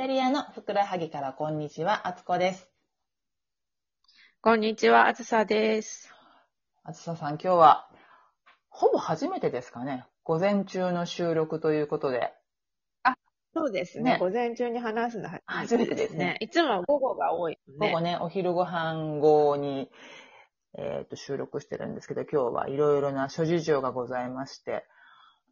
タリアのふくらはぎからこんにちは、あつこです。こんにちは、あずさです。あつささん、今日は、ほぼ初めてですかね。午前中の収録ということで。そうですねね。午前中に話すのは初めてですね。いつも午後が多いよね。午後ね、お昼ご飯後に、えっ、と、収録してるんですけど、今日はいろいろな諸事情がございまして、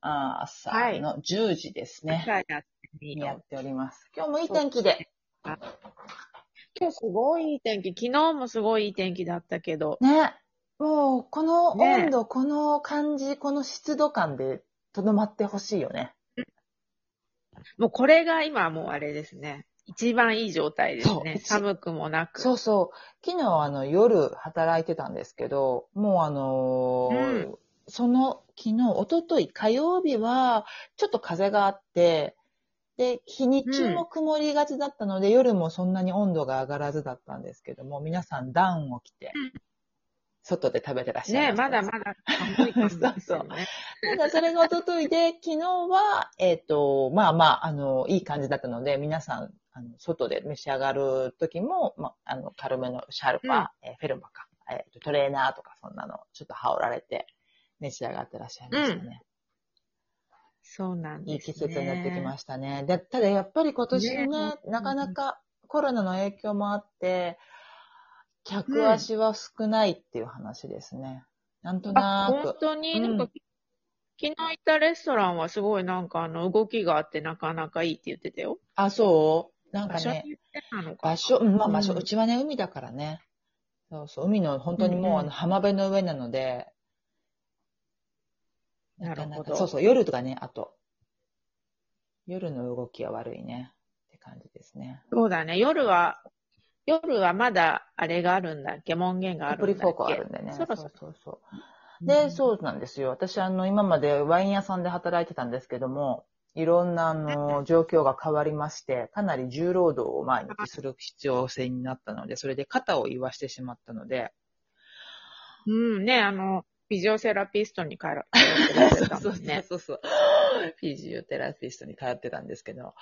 あー朝はいの10時ですね。じゃあやってみよう。やっております。今日もいい天気で。今日すごいいい天気。昨日もすごいいい天気だったけど。ね。もう、このね温度、この感じ、この湿度感で、とどまってほしいよね。もうこれが今もうあれですね。一番いい状態ですね。寒くもなく。そうそう。昨日、あの、夜働いてたんですけど、もうあのーその、昨日、一昨日火曜日は、ちょっと風があって、で、日日中も曇りがちだったので、夜もそんなに温度が上がらずだったんですけども、皆さんダウンを着てうん、外で食べてらっしゃいねました。まだまだ寒いかもですよね。ただ、それが一昨日で、昨日は、えっ、と、まあまあ、あの、いい感じだったので、皆さん、あの外で召し上がる時も、まあ、あの、軽めのシャルパ、えーフェルマか、えーと、トレーナーとか、そんなの、ちょっと羽織られて、召し上がってらっしゃいましたね。そうなんです、ね。いい季節になってきましたね。で、ただやっぱり今年ね、ねなかなかコロナの影響もあって、客足は少ないっていう話ですね。なんとあ、な本く。当に、うんなんか、昨日行ったレストランはすごいなんかあの動きがあってなかなかいいって言ってたよ。あ、そう？なんかね、場所まあ場所、ううんちはね、海だからね。そうそう、海の本当にもう、うんうんあの浜辺の上なので、なるほどそうそう、夜とかね、あと。夜の動きは悪いね。って感じですね。そうだね。夜は、夜はまだあれがあるんだっけ？門限があるんだっけ？フォークあるんでね。そろそろ。そうそう。で、そうなんですよ。私、あの、今までワイン屋さんで働いてたんですけども、いろんな、あの、状況が変わりまして、かなり重労働を毎日する必要性になったので、それで肩を言わしてしまったので、うん、ね、あの、フィジオセラピストに通ってたもんね。そうそう。フィジオテラピストに通ってたんですけど。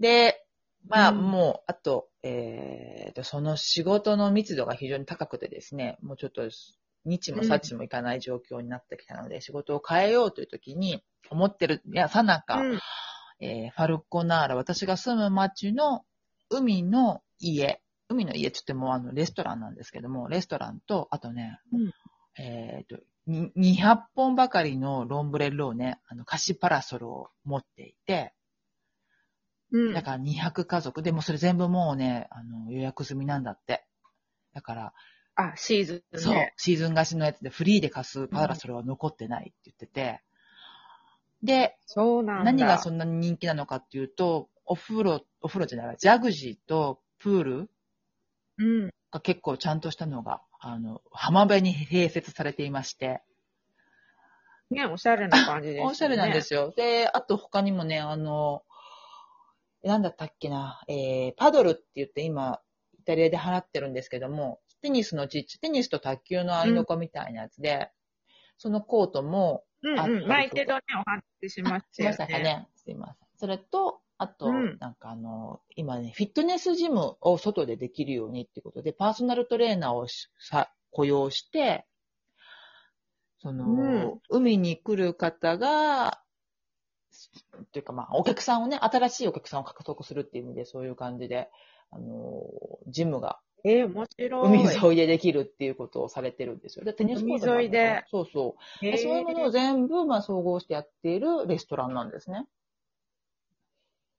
で、まあ、うんもう、あと、えーと、その仕事の密度が非常に高くてですね、もうちょっと、日もさっちもいかない状況になってきたので、仕事を変えようという時に、思ってる、いや、さなか、うん。えーファルコナーラ、私が住む町の海の家、海の家って言ってもあのレストランなんですけども、レストランと、あとね、うんえっ、と、に200本ばかりのロンブレッロをね、あの、貸しパラソルを持っていて、うん。だから200家族、でもそれ全部もうね、あの、予約済みなんだって。だから、あ、シーズンね。そう、シーズン貸しのやつでフリーで貸すパラソルは残ってないって言ってて、で、そうなんだ。何がそんなに人気なのかっていうと、お風呂、お風呂じゃないわ、ジャグジーとプールうん。が結構ちゃんとしたのが、あの、浜辺に併設されていまして、ね、おしゃれな感じです、ね。おしゃれなんですよ。で、あと他にもね、あの、なんだったっけな、えー、パドルって言って今、イタリアで払ってるんですけども、テニスのちっちゃテニスと卓球の合いの子みたいなやつで、そのコートも、あうんうん。前一度ね、お話ししまししたまよね。したかね。すいません。それと、あと、うんなんかあの、今ね、フィットネスジムを外でできるようにっていうことで、パーソナルトレーナーをしさ雇用して、その、うん海に来る方が、っていうかまあ、お客さんをね、新しいお客さんを獲得するっていう意味で、そういう感じで、あの、ジムがえー、面白い。海沿いでできるっていうことをされてるんですよ。で、テニスコート海沿いで。そうそう。へーでそういうものを全部、まあ、総合してやっているレストランなんですね。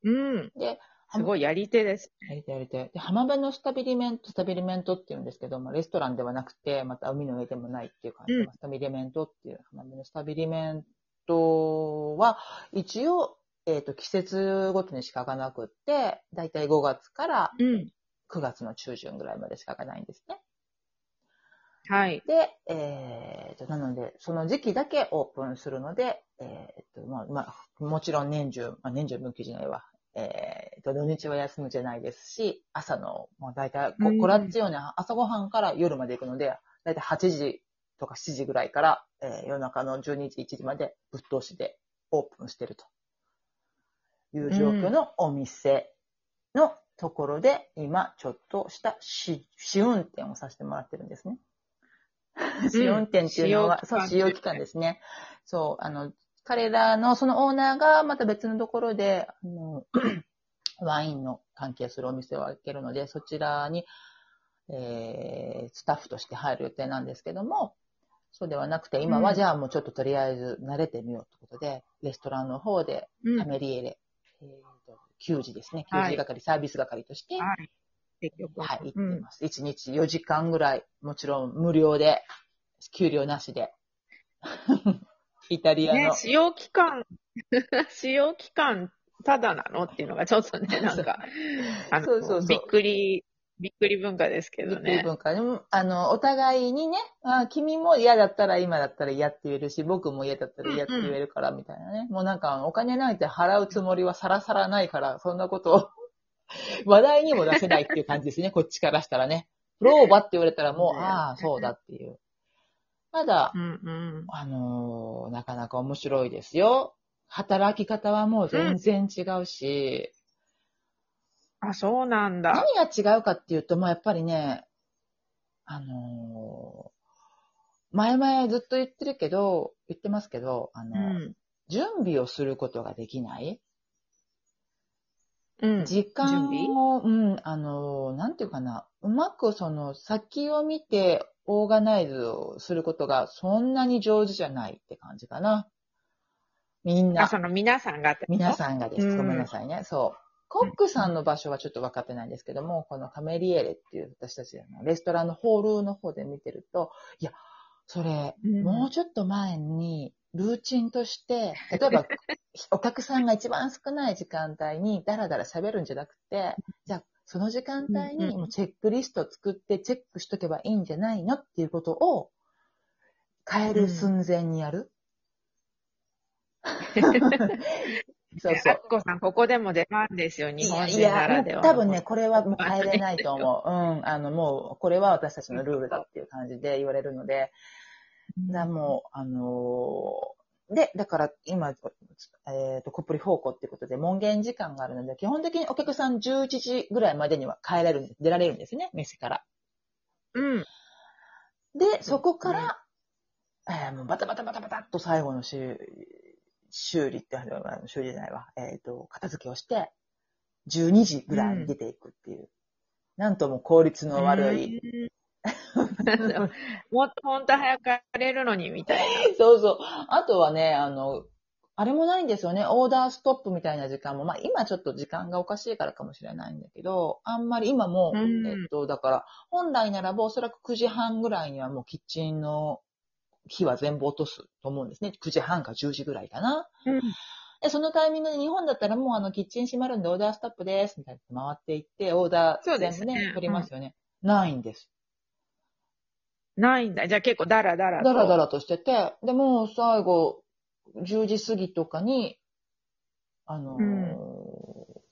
うん。で、すごいやり手です。やりたいやりたい。で、浜辺のスタビリメント、スタビリメントって言うんですけど、まあ、レストランではなくて、また海の上でもないっていう感じで、うんまあスタビリメントっていう、浜辺のスタビリメントは、一応、えっ、と、季節ごとにしか開かなくって、だいたい5月からうん。9月の中旬ぐらいまでしか開かないんですね。はい。で、えー、と、なので、その時期だけオープンするので、えー、と、まあ、まあ、もちろん年中、まあ、年中分岐じゃないわ。えー、と、土日は休むじゃないですし、朝の、まあ、大体、こうんこらっちような朝ごはんから夜まで行くので、大体8時とか7時ぐらいから、えー夜中の12時、1時までぶっ通しでオープンしてるという状況のお店のところで、今、ちょっとした試試運転をさせてもらってるんですね。試運転っていうのは、そう、使用期間ですね。そう、あの、彼らの、そのオーナーがまた別のところで、あの、ワインの関係するお店を開けるので、そちらに、えー、スタッフとして入る予定なんですけども、そうではなくて、今はじゃあもうちょっととりあえず慣れてみようということで、レストランの方で、カメリエレ、えーと、給仕ですね、給仕係、はい、サービス係として、はい、は。い、行ってます。1日4時間ぐらい、もちろん無料で、給料なしで。イタリアの。ね、使用期間、使用期間、ただなのっていうのがちょっとね、なんか、あのそうそうそうびっくりびっくり文化ですけどね。びっくり文化。でも、あの、お互いにね、あ君も嫌だったら今だったら嫌って言えるし、僕も嫌だったら嫌って言えるから、みたいなね。うんうん、もうなんか、お金ないって払うつもりはさらさらないから、そんなことを 話題にも出せないっていう感じですね、こっちからしたらね。老婆って言われたらもう、ああ、そうだっていう。ただ、うんうん、あのー、なかなか面白いですよ。働き方はもう全然違うし、あ、そうなんだ。何が違うかっていうと、もうやっぱりね、あのー前々ずっと言ってるけど、言ってますけど、あの、うん、準備をすることができないうん。時間を、うん、あの、なんていうかな、うまくその先を見てオーガナイズをすることがそんなに上手じゃないって感じかな。みんな。あ、その皆さんが皆さんがです。ごめんなさいね。そう。コックさんの場所はちょっと分かってないんですけども、このカメリエレっていう私たちのレストランのホールの方で見てると、いや、それ、もうちょっと前に、ルーチンとして、例えば、お客さんが一番少ない時間帯にダラダラ喋るんじゃなくて、じゃあ、その時間帯にもチェックリスト作ってチェックしとけばいいんじゃないのっていうことを変える寸前にやる。そうそう。アッコさん、ここでも出番ですよ、日本人ならでは。多分ね、これはもう変えれないと思う。うん。あの、もう、これは私たちのルールだっていう感じで言われるので、だもう、あのー、で、だから今、えっ、ー、と、コプリ方向っていうことで門限時間があるので、基本的にお客さん11時ぐらいまでには帰れるんです、出られるんですね、店から。うん。で、そこから、えー、もうバタバタバタバタっと最後の週、修理って、修理じゃないわ、えっ、ー、と、片付けをして、12時ぐらいに出ていくっていう。うん、なんとも効率の悪い。もっと本当早く帰れるのに、みたいな。そうそう。あとはね、あの、あれもないんですよね。オーダーストップみたいな時間も。まあ今ちょっと時間がおかしいからかもしれないんだけど、あんまり今も、うん、えっと、だから、本来ならばおそらく9時半ぐらいにはもうキッチンの日は全部落とすと思うんですね。9時半か10時ぐらいかな。うん、でそのタイミングで日本だったらもうあのキッチン閉まるんでオーダーストップですみたいな回っていって、オーダー全部ね、ね取りますよね、うん、ないんです。ないんだ。じゃあ結構ダラダラと。ダラダラとしてて、でも最後、10時過ぎとかに、あのーうん、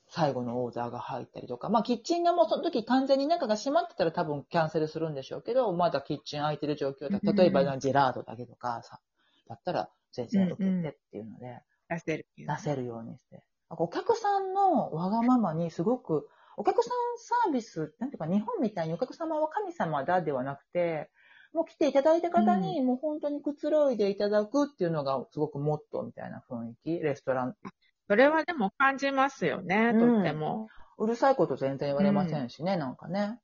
最後のオーダーが入ったりとか、まあキッチンがもうその時完全に中が閉まってたら多分キャンセルするんでしょうけど、まだキッチン空いてる状況で、例えばジェラートだけとかさ、だったら全然受けてっていうので、出せる。出せるようにして。お客さんのわがままにすごく、お客さんサービス、なんていうか日本みたいにお客様は神様だではなくて、もう来ていただいた方に、もう本当にくつろいでいただくっていうのがすごくモットーみたいな雰囲気、レストランそれはでも感じますよね、とっても。うるさいこと全然言われませんしね、なんかね。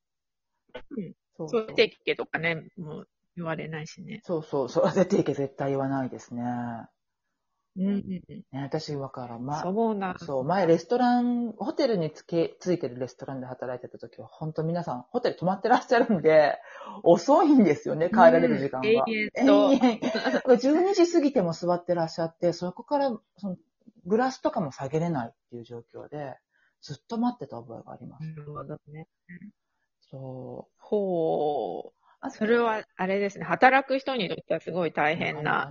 うん。そうそう。出ていけとかね、もう言われないしね。そうそう、そう 出ていけ絶対言わないですね。うんうんね、私はから、ま、そうなそう、前レストラン、ホテルにつけ、ついてるレストランで働いてた時は、本当皆さん、ホテル泊まってらっしゃるんで、遅いんですよね、帰られる時間が。永遠と。永 遠。12時過ぎても座ってらっしゃって、そこから、その、グラスとかも下げれないっていう状況で、ずっと待ってた覚えがあります。なるほどね。そう。ほう。あそれは、あれですね。働く人にとってはすごい大変な、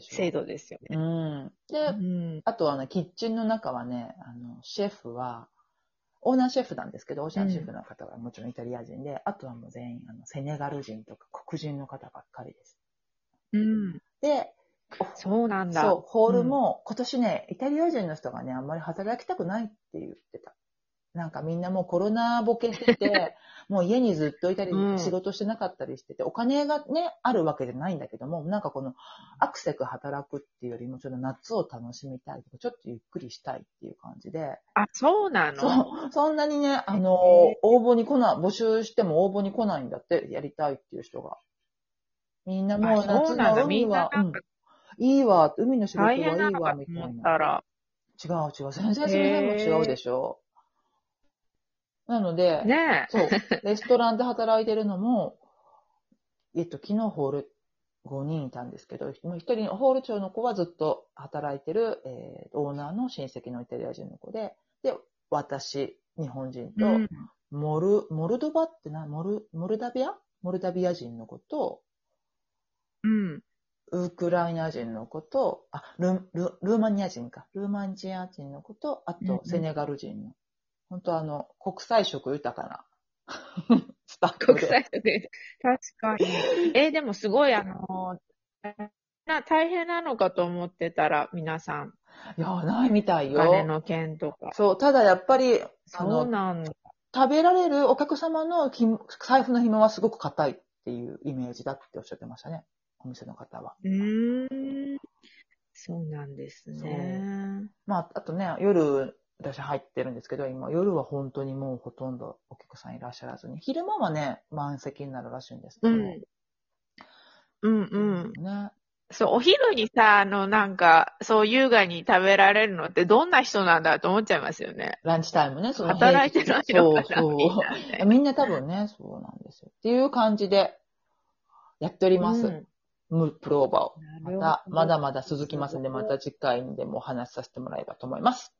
制度ですよね。うん。で、うん、あとはね、キッチンの中はね、あの、シェフは、オーナーシェフなんですけど、オーシャンシェフの方はもちろんイタリア人で、うん、あとはもう全員、あの、セネガル人とか黒人の方ばっかりです。うん。で、そうなんだ。そう、ホールも、今年ね、イタリア人の人がね、あんまり働きたくないって言ってた。なんかみんなもうコロナボケしてて、もう家にずっといたりう、ん仕事してなかったりしてて、お金がね、あるわけじゃないんだけども、なんかこの、アクセク働くっていうよりも、ちょっと夏を楽しみたいとか、ちょっとゆっくりしたいっていう感じで、あ、そうなの？そう、そんなにね、あの応募に来ない、募集しても応募に来ないんだって、やりたいっていう人が。みんなもうあそう夏なんだの海は、うんみんいいわ、海の仕事はいい大変なのかわ、みたいな。たら。違う違う、全然その辺も違うでしょ。なので、ねそう、レストランで働いてるのも、えっと、昨日ホール5人いたんですけど、もう一人のホール長の子はずっと働いてる、えーオーナーの親戚のイタリア人の子で、で、私、日本人え。と、うん。モル、モルドバってな、モル、モルダビア？モルダビア人の子と、うん。ウクライナ人の子と、あ、ル、ル、ルーマニア人か。ルーマニア人の子と、あと、セネガル人の。本当あの、国際色豊かなスタッフで。国際で。確かに。えーでもすごい、あの、な、大変なのかと思ってたら、皆さん、いや、ないみたいお金よ。の件とか。そう、ただやっぱり、あそうの、なんだ。食べられるお客様のひも財布の紐はすごく硬いっていうイメージだっておっしゃってましたね。お店の方は。うーん。そうなんですね。まあ、あとね、夜、私入ってるんですけど、今、夜は本当にもうほとんどお客さんいらっしゃらずに、昼間はね、満席になるらしいんですけど。うん。うんうん。ね。そう、お昼にさ、あの、なんか、そう優雅に食べられるのってどんな人なんだと思っちゃいますよね。ランチタイムね、その働いてないのかなそうみんなそう。ねみんな多分ね、そうなんですよ。っていう感じで、やっております。うんムプローバを。なるほどまた、まだまだ続きますんで、また次回でもお話しさせてもらえばと思います。